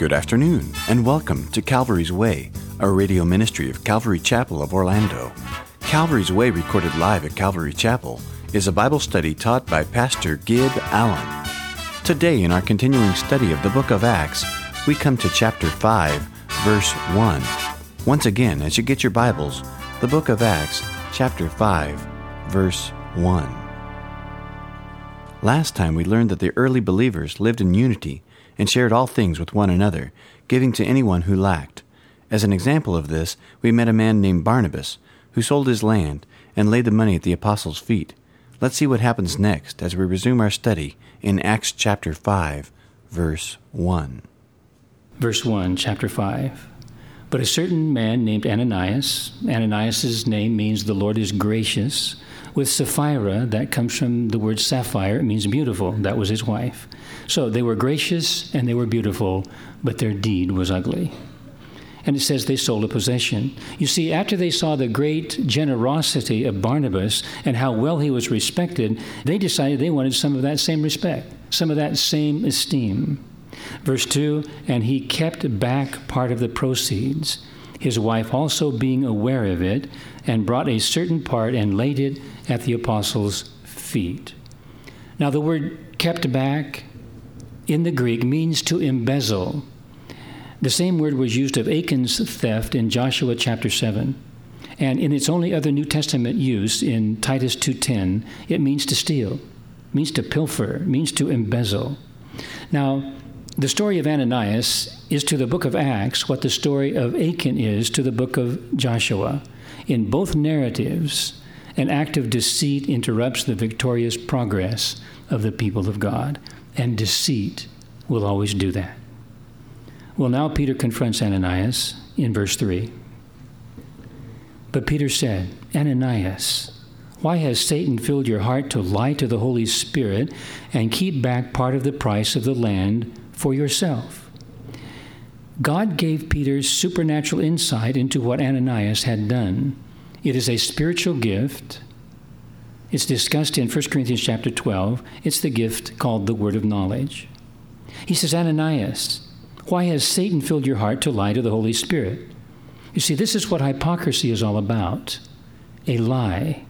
Good afternoon, and welcome to Calvary's Way, a radio ministry of Calvary Chapel of Orlando. Calvary's Way, recorded live at Calvary Chapel, is a Bible study taught by Pastor Gib Allen. Today, in our continuing study of the book of Acts, we come to chapter 5, verse 1. Once again, as you get your Bibles, the book of Acts, chapter 5, verse 1. Last time we learned that the early believers lived in unity and shared all things with one another, giving to anyone who lacked. As an example of this, we met a man named Barnabas, who sold his land and laid the money at the apostles' feet. Let's see what happens next as we resume our study in Acts chapter 5, verse 1. Verse 1, chapter 5. But a certain man named Ananias, Ananias's name means the Lord is gracious, with Sapphira, that comes from the word sapphire, it means beautiful. That was his wife. So they were gracious and they were beautiful, but their deed was ugly. And it says they sold a possession. You see, after they saw the great generosity of Barnabas and how well he was respected, they decided they wanted some of that same respect, some of that same esteem. Verse 2 And he kept back part of the proceeds, his wife also being aware of it, and brought a certain part and laid it at the apostles' feet. Now, the word kept back in the Greek means to embezzle. The same word was used of Achan's theft in Joshua chapter 7. And in its only other New Testament use in Titus 2:10, it means to steal, means to pilfer, means to embezzle. Now, the story of Ananias is to the book of Acts what the story of Achan is to the book of Joshua. In both narratives, an act of deceit interrupts the victorious progress of the people of God, and deceit will always do that. Well, now Peter confronts Ananias in verse 3. But Peter said, Ananias, why has Satan filled your heart to lie to the Holy Spirit and keep back part of the price of the land for yourself? God gave Peter supernatural insight into what Ananias had done. It is a spiritual gift. It's discussed in 1 Corinthians chapter 12. It's the gift called the word of knowledge. He says, Ananias, why has Satan filled your heart to lie to the Holy Spirit? You see, this is what hypocrisy is all about a lie.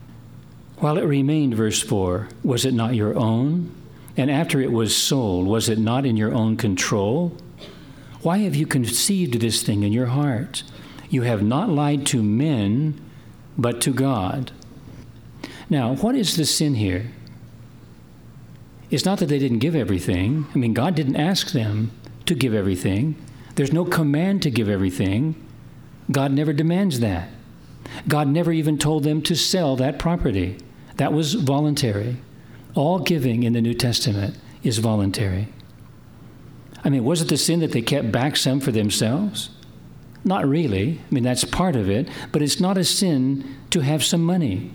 While it remained, verse 4, was it not your own? And after it was sold, was it not in your own control? Why have you conceived this thing in your heart? You have not lied to men but to God. Now, what is the sin here? It's not that they didn't give everything. I mean, God didn't ask them to give everything. There's no command to give everything. God never demands that. God never even told them to sell that property. That was voluntary. All giving in the New Testament is voluntary. I mean, was it the sin that they kept back some for themselves? Not really. I mean, that's part of it, but it's not a sin to have some money.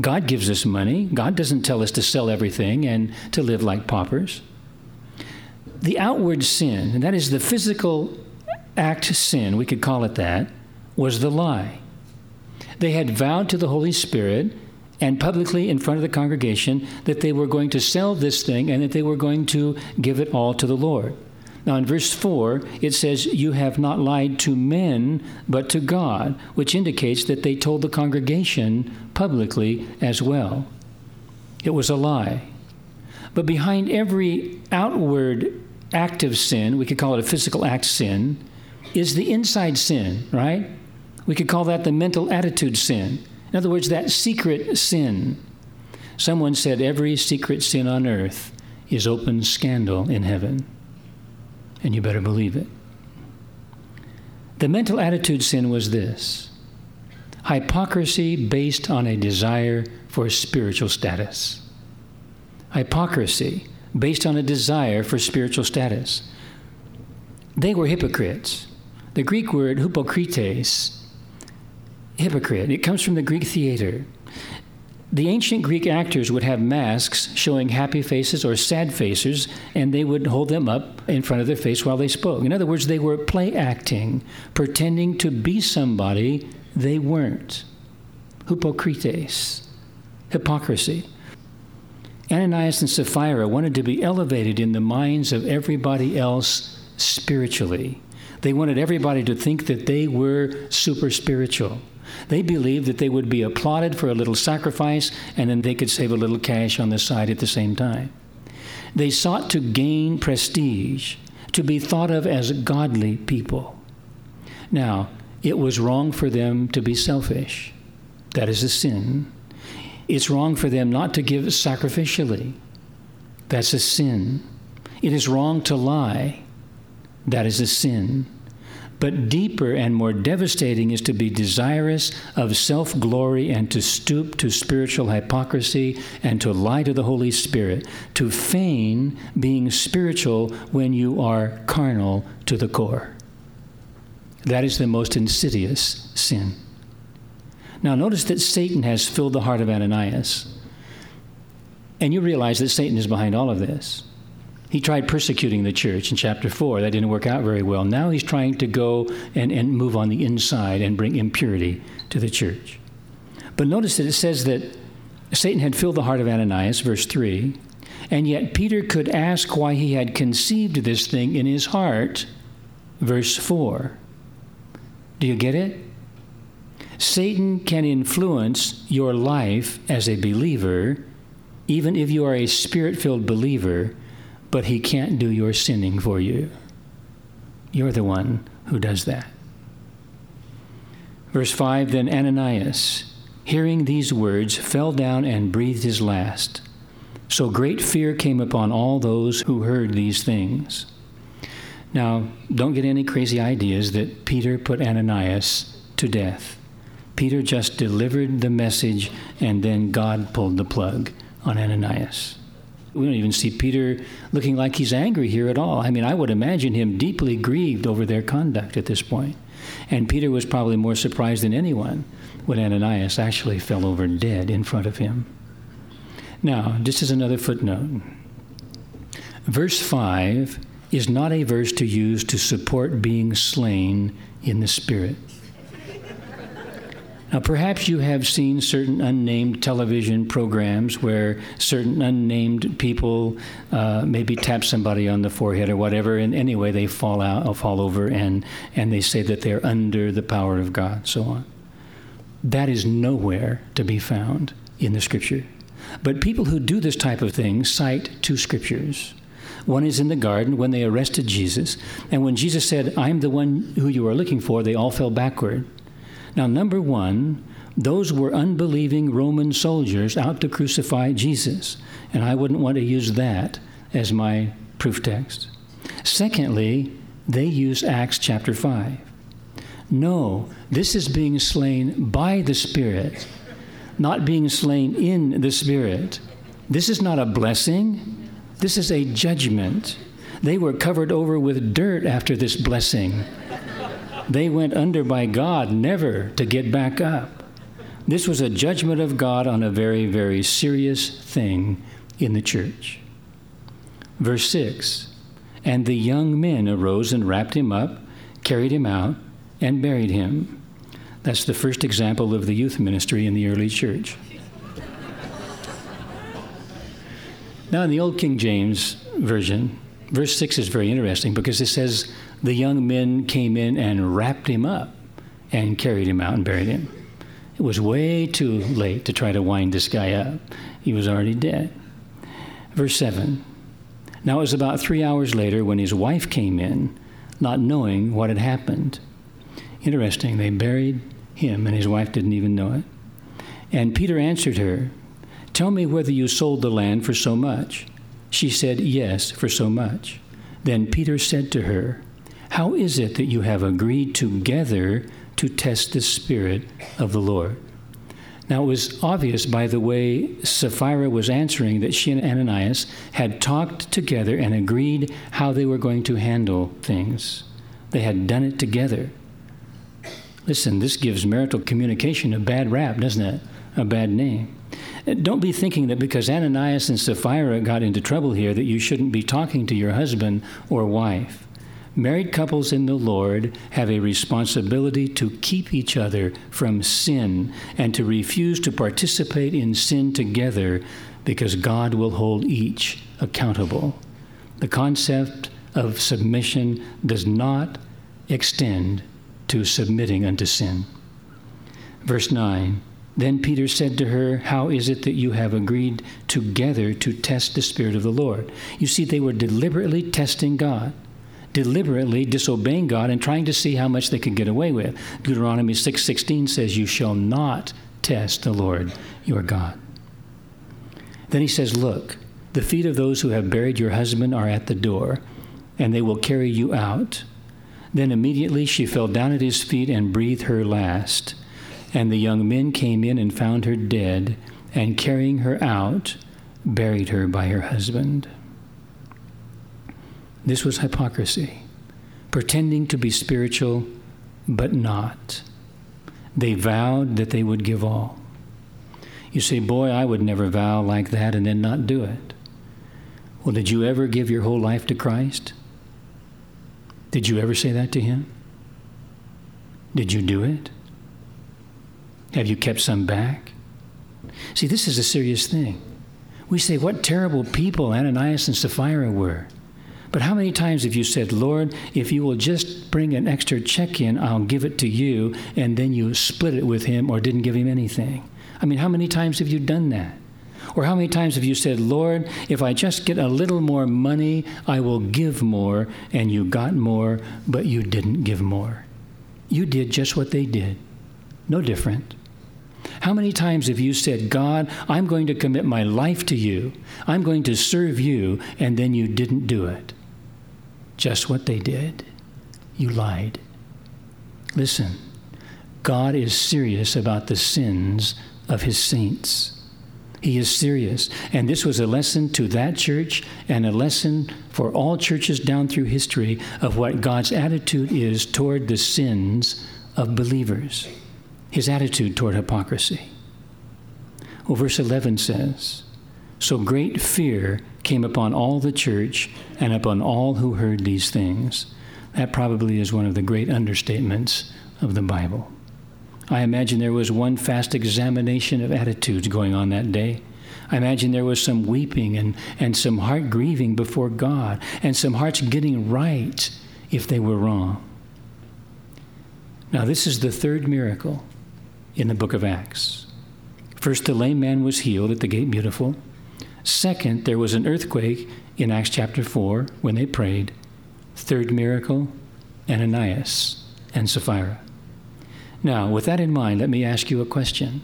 God gives us money. God doesn't tell us to sell everything and to live like paupers. The outward sin, and that is the physical act sin, we could call it that, was the lie. They had vowed to the Holy Spirit and publicly in front of the congregation that they were going to sell this thing and that they were going to give it all to the Lord. Now, in verse 4, it says, You have not lied to men, but to God, which indicates that they told the congregation publicly as well. It was a lie. But behind every outward act of sin, we could call it a physical act sin, is the inside sin, right? We could call that the mental attitude sin. In other words, that secret sin. Someone said every secret sin on earth is open scandal in heaven and you better believe it. The mental attitude sin was this hypocrisy based on a desire for spiritual status. Hypocrisy based on a desire for spiritual status. They were hypocrites. The Greek word hypokrites, hypocrite, it comes from the Greek theater. The ancient Greek actors would have masks showing happy faces or sad faces, and they would hold them up in front of their face while they spoke. In other words, they were play acting, pretending to be somebody they weren't. Hypocrites, hypocrisy. Ananias and Sapphira wanted to be elevated in the minds of everybody else spiritually. They wanted everybody to think that they were super spiritual. They believed that they would be applauded for a little sacrifice and then they could save a little cash on the side at the same time. They sought to gain prestige, to be thought of as godly people. Now, it was wrong for them to be selfish. That is a sin. It's wrong for them not to give sacrificially. That's a sin. It is wrong to lie. That is a sin. But deeper and more devastating is to be desirous of self glory and to stoop to spiritual hypocrisy and to lie to the Holy Spirit, to feign being spiritual when you are carnal to the core. That is the most insidious sin. Now, notice that Satan has filled the heart of Ananias. And you realize that Satan is behind all of this. He tried persecuting the church in chapter 4. That didn't work out very well. Now he's trying to go and, and move on the inside and bring impurity to the church. But notice that it says that Satan had filled the heart of Ananias, verse 3, and yet Peter could ask why he had conceived this thing in his heart, verse 4. Do you get it? Satan can influence your life as a believer, even if you are a spirit filled believer, but he can't do your sinning for you. You're the one who does that. Verse 5 Then Ananias, hearing these words, fell down and breathed his last. So great fear came upon all those who heard these things. Now, don't get any crazy ideas that Peter put Ananias to death. Peter just delivered the message, and then God pulled the plug on Ananias. We don't even see Peter looking like he's angry here at all. I mean, I would imagine him deeply grieved over their conduct at this point. And Peter was probably more surprised than anyone when Ananias actually fell over dead in front of him. Now, just as another footnote, verse 5 is not a verse to use to support being slain in the Spirit. Now, perhaps you have seen certain unnamed television programs where certain unnamed people uh, maybe tap somebody on the forehead or whatever, and anyway they fall out, or fall over, and and they say that they're under the power of God, so on. That is nowhere to be found in the Scripture. But people who do this type of thing cite two scriptures. One is in the garden when they arrested Jesus, and when Jesus said, "I'm the one who you are looking for," they all fell backward. Now, number one, those were unbelieving Roman soldiers out to crucify Jesus, and I wouldn't want to use that as my proof text. Secondly, they use Acts chapter 5. No, this is being slain by the Spirit, not being slain in the Spirit. This is not a blessing, this is a judgment. They were covered over with dirt after this blessing. They went under by God, never to get back up. This was a judgment of God on a very, very serious thing in the church. Verse 6 And the young men arose and wrapped him up, carried him out, and buried him. That's the first example of the youth ministry in the early church. now, in the Old King James Version, verse 6 is very interesting because it says, the young men came in and wrapped him up and carried him out and buried him. It was way too late to try to wind this guy up. He was already dead. Verse 7 Now it was about three hours later when his wife came in, not knowing what had happened. Interesting, they buried him and his wife didn't even know it. And Peter answered her, Tell me whether you sold the land for so much. She said, Yes, for so much. Then Peter said to her, how is it that you have agreed together to test the Spirit of the Lord? Now, it was obvious by the way Sapphira was answering that she and Ananias had talked together and agreed how they were going to handle things. They had done it together. Listen, this gives marital communication a bad rap, doesn't it? A bad name. Don't be thinking that because Ananias and Sapphira got into trouble here that you shouldn't be talking to your husband or wife. Married couples in the Lord have a responsibility to keep each other from sin and to refuse to participate in sin together because God will hold each accountable. The concept of submission does not extend to submitting unto sin. Verse 9 Then Peter said to her, How is it that you have agreed together to test the Spirit of the Lord? You see, they were deliberately testing God, deliberately disobeying God and trying to see how much they could get away with. Deuteronomy 6:16 says, You shall not test the Lord your God. Then he says, Look, the feet of those who have buried your husband are at the door, and they will carry you out. Then immediately she fell down at his feet and breathed her last. And the young men came in and found her dead, and carrying her out, buried her by her husband. This was hypocrisy, pretending to be spiritual, but not. They vowed that they would give all. You say, Boy, I would never vow like that and then not do it. Well, did you ever give your whole life to Christ? Did you ever say that to Him? Did you do it? Have you kept some back? See, this is a serious thing. We say, What terrible people Ananias and Sapphira were. But how many times have you said, Lord, if you will just bring an extra check in, I'll give it to you, and then you split it with him or didn't give him anything? I mean, how many times have you done that? Or how many times have you said, Lord, if I just get a little more money, I will give more, and you got more, but you didn't give more? You did just what they did, no different. How many times have you said, God, I'm going to commit my life to you, I'm going to serve you, and then you didn't do it? Just what they did. You lied. Listen, God is serious about the sins of his saints. He is serious. And this was a lesson to that church and a lesson for all churches down through history of what God's attitude is toward the sins of believers, his attitude toward hypocrisy. Well, verse 11 says, So great fear came upon all the church and upon all who heard these things. That probably is one of the great understatements of the Bible. I imagine there was one fast examination of attitudes going on that day. I imagine there was some weeping and, and some heart grieving before God and some hearts getting right if they were wrong. Now, this is the third miracle in the book of Acts. First, the lame man was healed at the gate beautiful. Second, there was an earthquake in Acts chapter 4 when they prayed. Third miracle, Ananias and Sapphira. Now, with that in mind, let me ask you a question.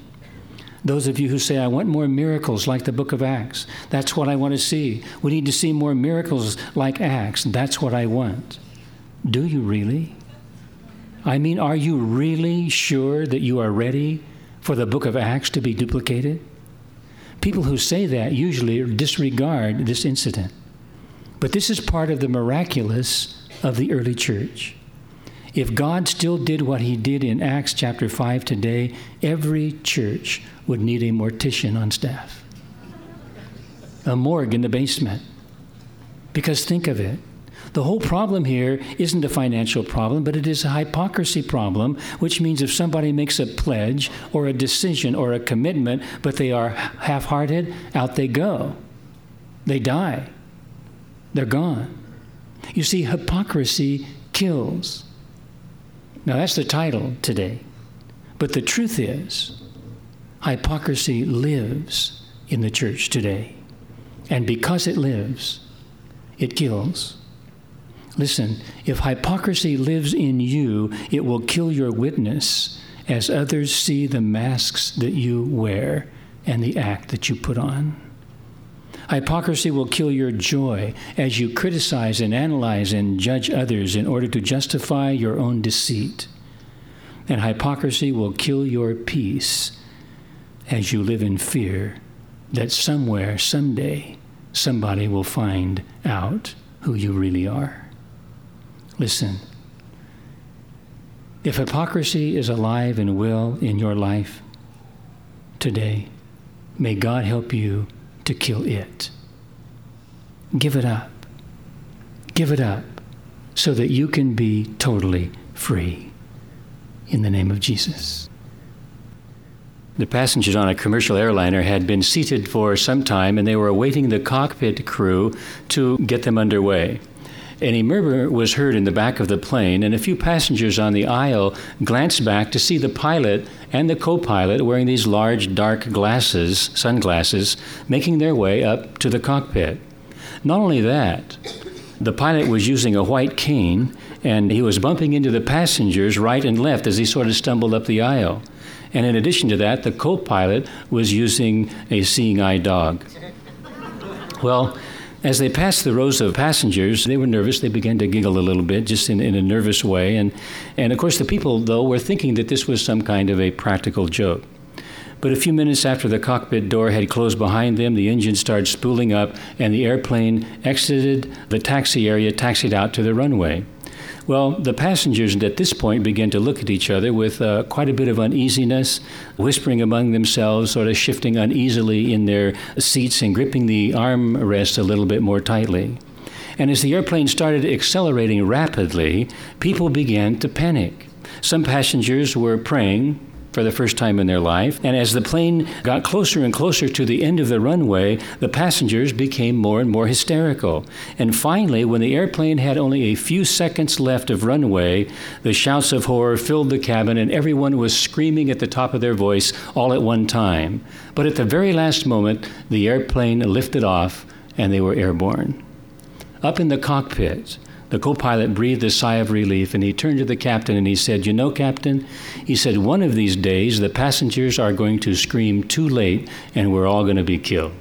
Those of you who say, I want more miracles like the book of Acts, that's what I want to see. We need to see more miracles like Acts, that's what I want. Do you really? I mean, are you really sure that you are ready for the book of Acts to be duplicated? People who say that usually disregard this incident. But this is part of the miraculous of the early church. If God still did what he did in Acts chapter 5 today, every church would need a mortician on staff, a morgue in the basement. Because think of it. The whole problem here isn't a financial problem, but it is a hypocrisy problem, which means if somebody makes a pledge or a decision or a commitment, but they are half hearted, out they go. They die. They're gone. You see, hypocrisy kills. Now, that's the title today. But the truth is, hypocrisy lives in the church today. And because it lives, it kills. Listen, if hypocrisy lives in you, it will kill your witness as others see the masks that you wear and the act that you put on. Hypocrisy will kill your joy as you criticize and analyze and judge others in order to justify your own deceit. And hypocrisy will kill your peace as you live in fear that somewhere, someday, somebody will find out who you really are. Listen, if hypocrisy is alive and well in your life today, may God help you to kill it. Give it up. Give it up so that you can be totally free. In the name of Jesus. The passengers on a commercial airliner had been seated for some time and they were awaiting the cockpit crew to get them underway. And a murmur was heard in the back of the plane, and a few passengers on the aisle glanced back to see the pilot and the co pilot wearing these large dark glasses, sunglasses, making their way up to the cockpit. Not only that, the pilot was using a white cane and he was bumping into the passengers right and left as he sort of stumbled up the aisle. And in addition to that, the co pilot was using a seeing eye dog. Well, as they passed the rows of passengers, they were nervous. They began to giggle a little bit, just in, in a nervous way. And, and of course, the people, though, were thinking that this was some kind of a practical joke. But a few minutes after the cockpit door had closed behind them, the engine started spooling up, and the airplane exited the taxi area, taxied out to the runway. Well, the passengers at this point began to look at each other with uh, quite a bit of uneasiness, whispering among themselves, sort of shifting uneasily in their seats and gripping the armrest a little bit more tightly. And as the airplane started accelerating rapidly, people began to panic. Some passengers were praying, for the first time in their life. And as the plane got closer and closer to the end of the runway, the passengers became more and more hysterical. And finally, when the airplane had only a few seconds left of runway, the shouts of horror filled the cabin, and everyone was screaming at the top of their voice all at one time. But at the very last moment, the airplane lifted off and they were airborne. Up in the cockpit, the co pilot breathed a sigh of relief and he turned to the captain and he said, You know, Captain, he said, one of these days the passengers are going to scream too late and we're all going to be killed.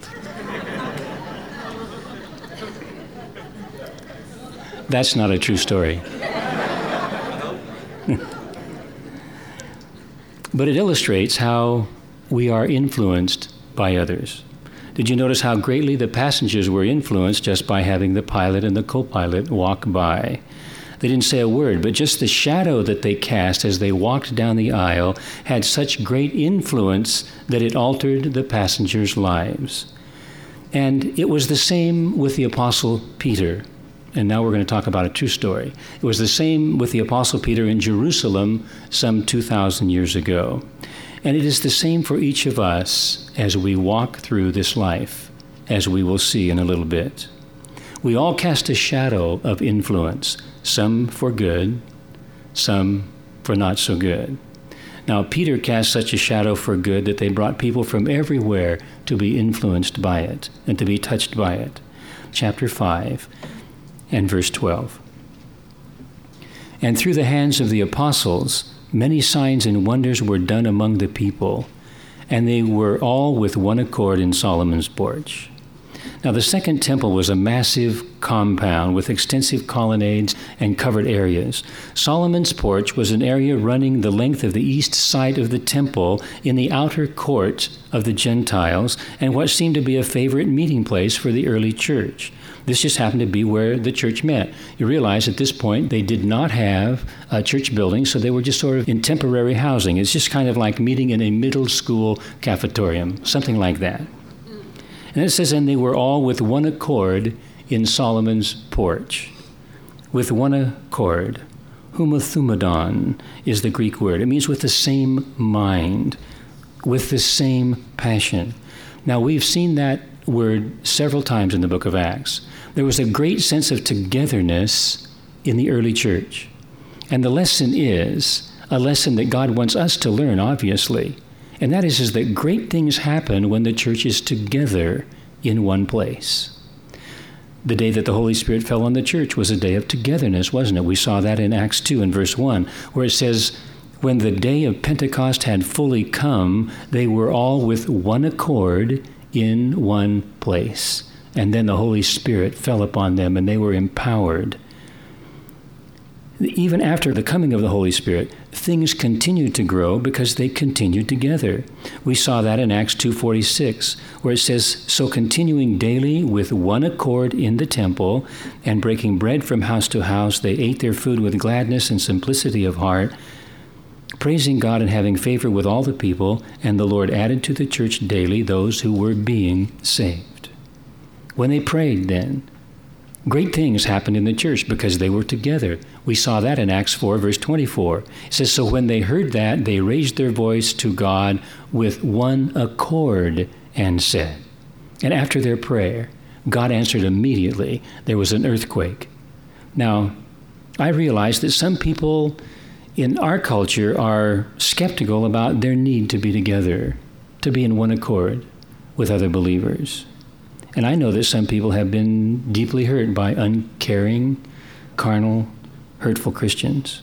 That's not a true story. but it illustrates how we are influenced by others. Did you notice how greatly the passengers were influenced just by having the pilot and the co pilot walk by? They didn't say a word, but just the shadow that they cast as they walked down the aisle had such great influence that it altered the passengers' lives. And it was the same with the Apostle Peter. And now we're going to talk about a true story. It was the same with the Apostle Peter in Jerusalem some 2,000 years ago. And it is the same for each of us as we walk through this life, as we will see in a little bit. We all cast a shadow of influence, some for good, some for not so good. Now, Peter cast such a shadow for good that they brought people from everywhere to be influenced by it and to be touched by it. Chapter 5 and verse 12. And through the hands of the apostles, many signs and wonders were done among the people, and they were all with one accord in Solomon's porch. Now, the second temple was a massive compound with extensive colonnades and covered areas. Solomon's porch was an area running the length of the east side of the temple in the outer court of the Gentiles and what seemed to be a favorite meeting place for the early church. This just happened to be where the church met. You realize at this point they did not have a church building, so they were just sort of in temporary housing. It's just kind of like meeting in a middle school cafetorium, something like that. And it says, and they were all with one accord in Solomon's porch. With one accord. Homothumadon is the Greek word. It means with the same mind, with the same passion. Now, we've seen that word several times in the book of Acts. There was a great sense of togetherness in the early church. And the lesson is a lesson that God wants us to learn, obviously. And that is, is that great things happen when the church is together in one place. The day that the Holy Spirit fell on the church was a day of togetherness, wasn't it? We saw that in Acts 2 and verse 1, where it says, When the day of Pentecost had fully come, they were all with one accord in one place. And then the Holy Spirit fell upon them and they were empowered. Even after the coming of the Holy Spirit, things continued to grow because they continued together. We saw that in Acts 2:46, where it says, "So continuing daily with one accord in the temple and breaking bread from house to house, they ate their food with gladness and simplicity of heart, praising God and having favor with all the people, and the Lord added to the church daily those who were being saved. When they prayed, then, great things happened in the church because they were together. We saw that in Acts 4, verse 24. It says, So when they heard that, they raised their voice to God with one accord and said, and after their prayer, God answered immediately. There was an earthquake Now, I realize that some people in our culture are skeptical about their need to be together, to be in one accord with other believers. And I know that some people have been deeply hurt by uncaring, carnal, hurtful Christians.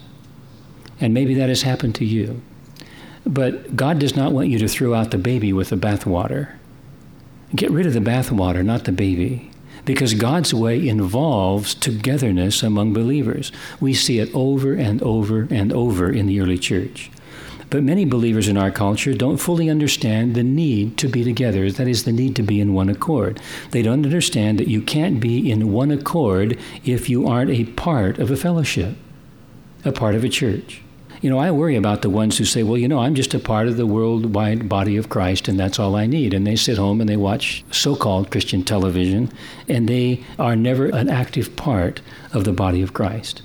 And maybe that has happened to you. But God does not want you to throw out the baby with the bathwater. Get rid of the bathwater, not the baby. Because God's way involves togetherness among believers. We see it over and over and over in the early church. But many believers in our culture don't fully understand the need to be together, that is, the need to be in one accord. They don't understand that you can't be in one accord if you aren't a part of a fellowship, a part of a church. You know, I worry about the ones who say, well, you know, I'm just a part of the worldwide body of Christ and that's all I need. And they sit home and they watch so called Christian television and they are never an active part of the body of Christ.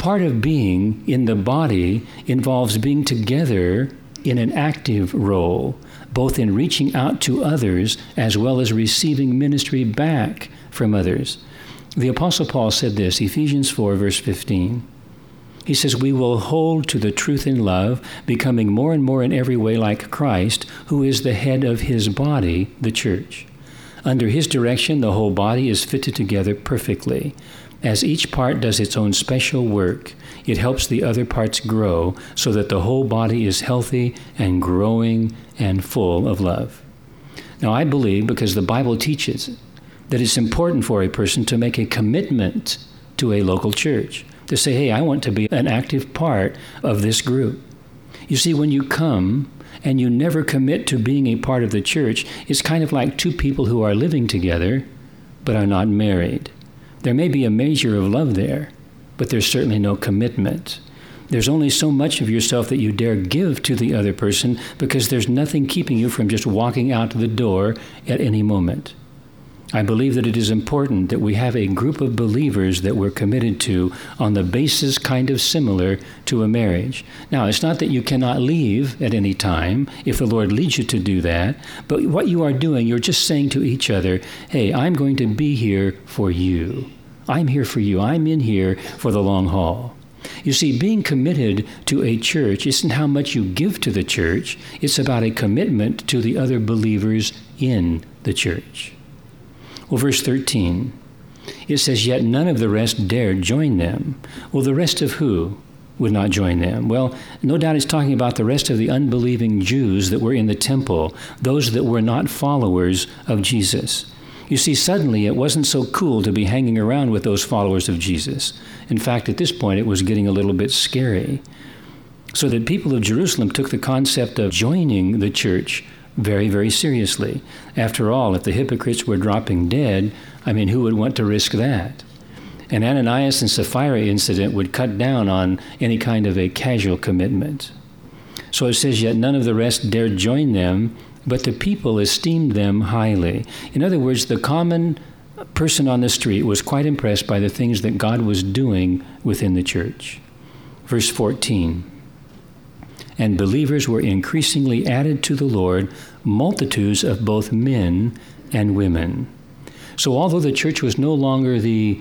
Part of being in the body involves being together in an active role, both in reaching out to others as well as receiving ministry back from others. The Apostle Paul said this, Ephesians 4, verse 15. He says, We will hold to the truth in love, becoming more and more in every way like Christ, who is the head of his body, the church. Under his direction, the whole body is fitted together perfectly. As each part does its own special work, it helps the other parts grow so that the whole body is healthy and growing and full of love. Now, I believe, because the Bible teaches, that it's important for a person to make a commitment to a local church to say, hey, I want to be an active part of this group. You see, when you come and you never commit to being a part of the church, it's kind of like two people who are living together but are not married. There may be a measure of love there, but there's certainly no commitment. There's only so much of yourself that you dare give to the other person because there's nothing keeping you from just walking out the door at any moment. I believe that it is important that we have a group of believers that we're committed to on the basis kind of similar to a marriage. Now, it's not that you cannot leave at any time if the Lord leads you to do that, but what you are doing, you're just saying to each other, hey, I'm going to be here for you. I'm here for you. I'm in here for the long haul. You see, being committed to a church isn't how much you give to the church, it's about a commitment to the other believers in the church. Well, verse 13, it says, Yet none of the rest dared join them. Well, the rest of who would not join them? Well, no doubt it's talking about the rest of the unbelieving Jews that were in the temple, those that were not followers of Jesus. You see, suddenly it wasn't so cool to be hanging around with those followers of Jesus. In fact, at this point, it was getting a little bit scary. So the people of Jerusalem took the concept of joining the church very, very seriously. After all, if the hypocrites were dropping dead, I mean, who would want to risk that? An Ananias and Sapphira incident would cut down on any kind of a casual commitment. So it says, Yet none of the rest dared join them, but the people esteemed them highly. In other words, the common person on the street was quite impressed by the things that God was doing within the church. Verse 14 and believers were increasingly added to the Lord, multitudes of both men and women. So, although the church was no longer the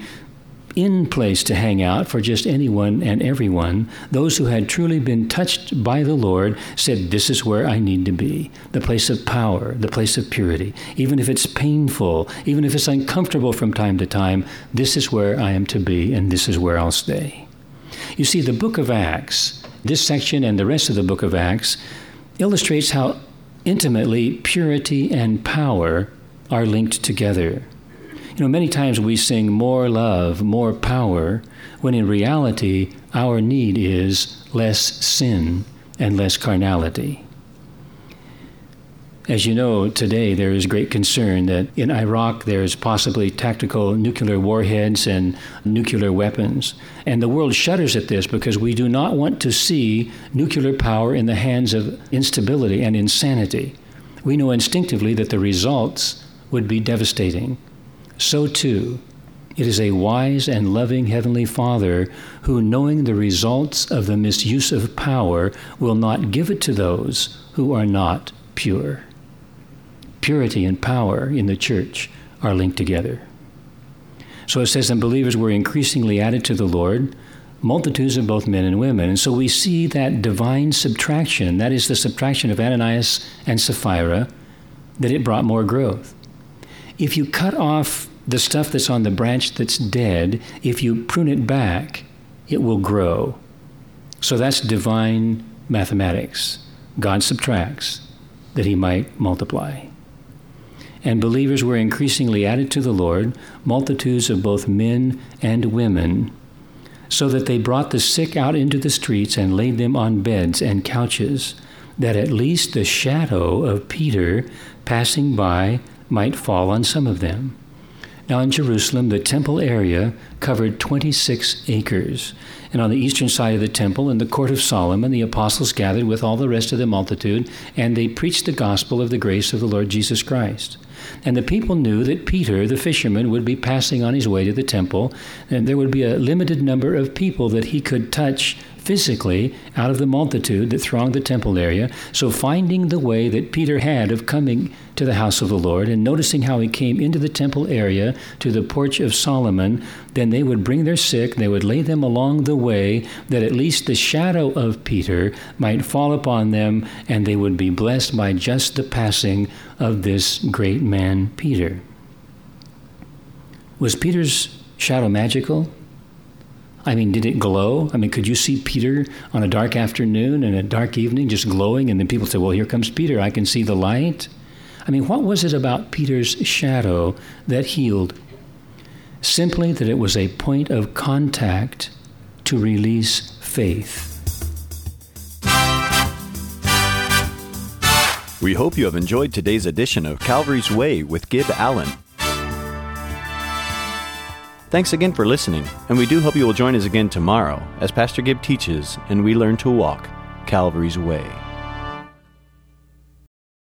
in place to hang out for just anyone and everyone, those who had truly been touched by the Lord said, This is where I need to be the place of power, the place of purity. Even if it's painful, even if it's uncomfortable from time to time, this is where I am to be, and this is where I'll stay. You see, the book of Acts this section and the rest of the book of Acts illustrates how intimately purity and power are linked together. You know, many times we sing more love, more power, when in reality our need is less sin and less carnality. As you know, today there is great concern that in Iraq there is possibly tactical nuclear warheads and nuclear weapons. And the world shudders at this because we do not want to see nuclear power in the hands of instability and insanity. We know instinctively that the results would be devastating. So, too, it is a wise and loving Heavenly Father who, knowing the results of the misuse of power, will not give it to those who are not pure purity and power in the church are linked together. So it says, and believers were increasingly added to the Lord, multitudes of both men and women. And so we see that divine subtraction, that is the subtraction of Ananias and Sapphira, that it brought more growth. If you cut off the stuff that's on the branch that's dead, if you prune it back, it will grow. So that's divine mathematics. God subtracts that he might multiply. And believers were increasingly added to the Lord, multitudes of both men and women, so that they brought the sick out into the streets and laid them on beds and couches, that at least the shadow of Peter passing by might fall on some of them. Now, in Jerusalem, the temple area covered 26 acres. And on the eastern side of the temple, in the court of Solomon, the apostles gathered with all the rest of the multitude, and they preached the gospel of the grace of the Lord Jesus Christ. And the people knew that Peter, the fisherman, would be passing on his way to the temple, and there would be a limited number of people that he could touch physically out of the multitude that thronged the temple area. So, finding the way that Peter had of coming to the house of the Lord and noticing how he came into the temple area to the porch of Solomon, then they would bring their sick, they would lay them along the way, that at least the shadow of Peter might fall upon them, and they would be blessed by just the passing of this great man, Peter. Was Peter's shadow magical? I mean, did it glow? I mean, could you see Peter on a dark afternoon and a dark evening just glowing? And then people say, well, here comes Peter. I can see the light. I mean, what was it about Peter's shadow that healed? Simply that it was a point of contact to release faith. We hope you have enjoyed today's edition of Calvary's Way with Gib Allen. Thanks again for listening, and we do hope you will join us again tomorrow as Pastor Gib teaches and we learn to walk Calvary's Way.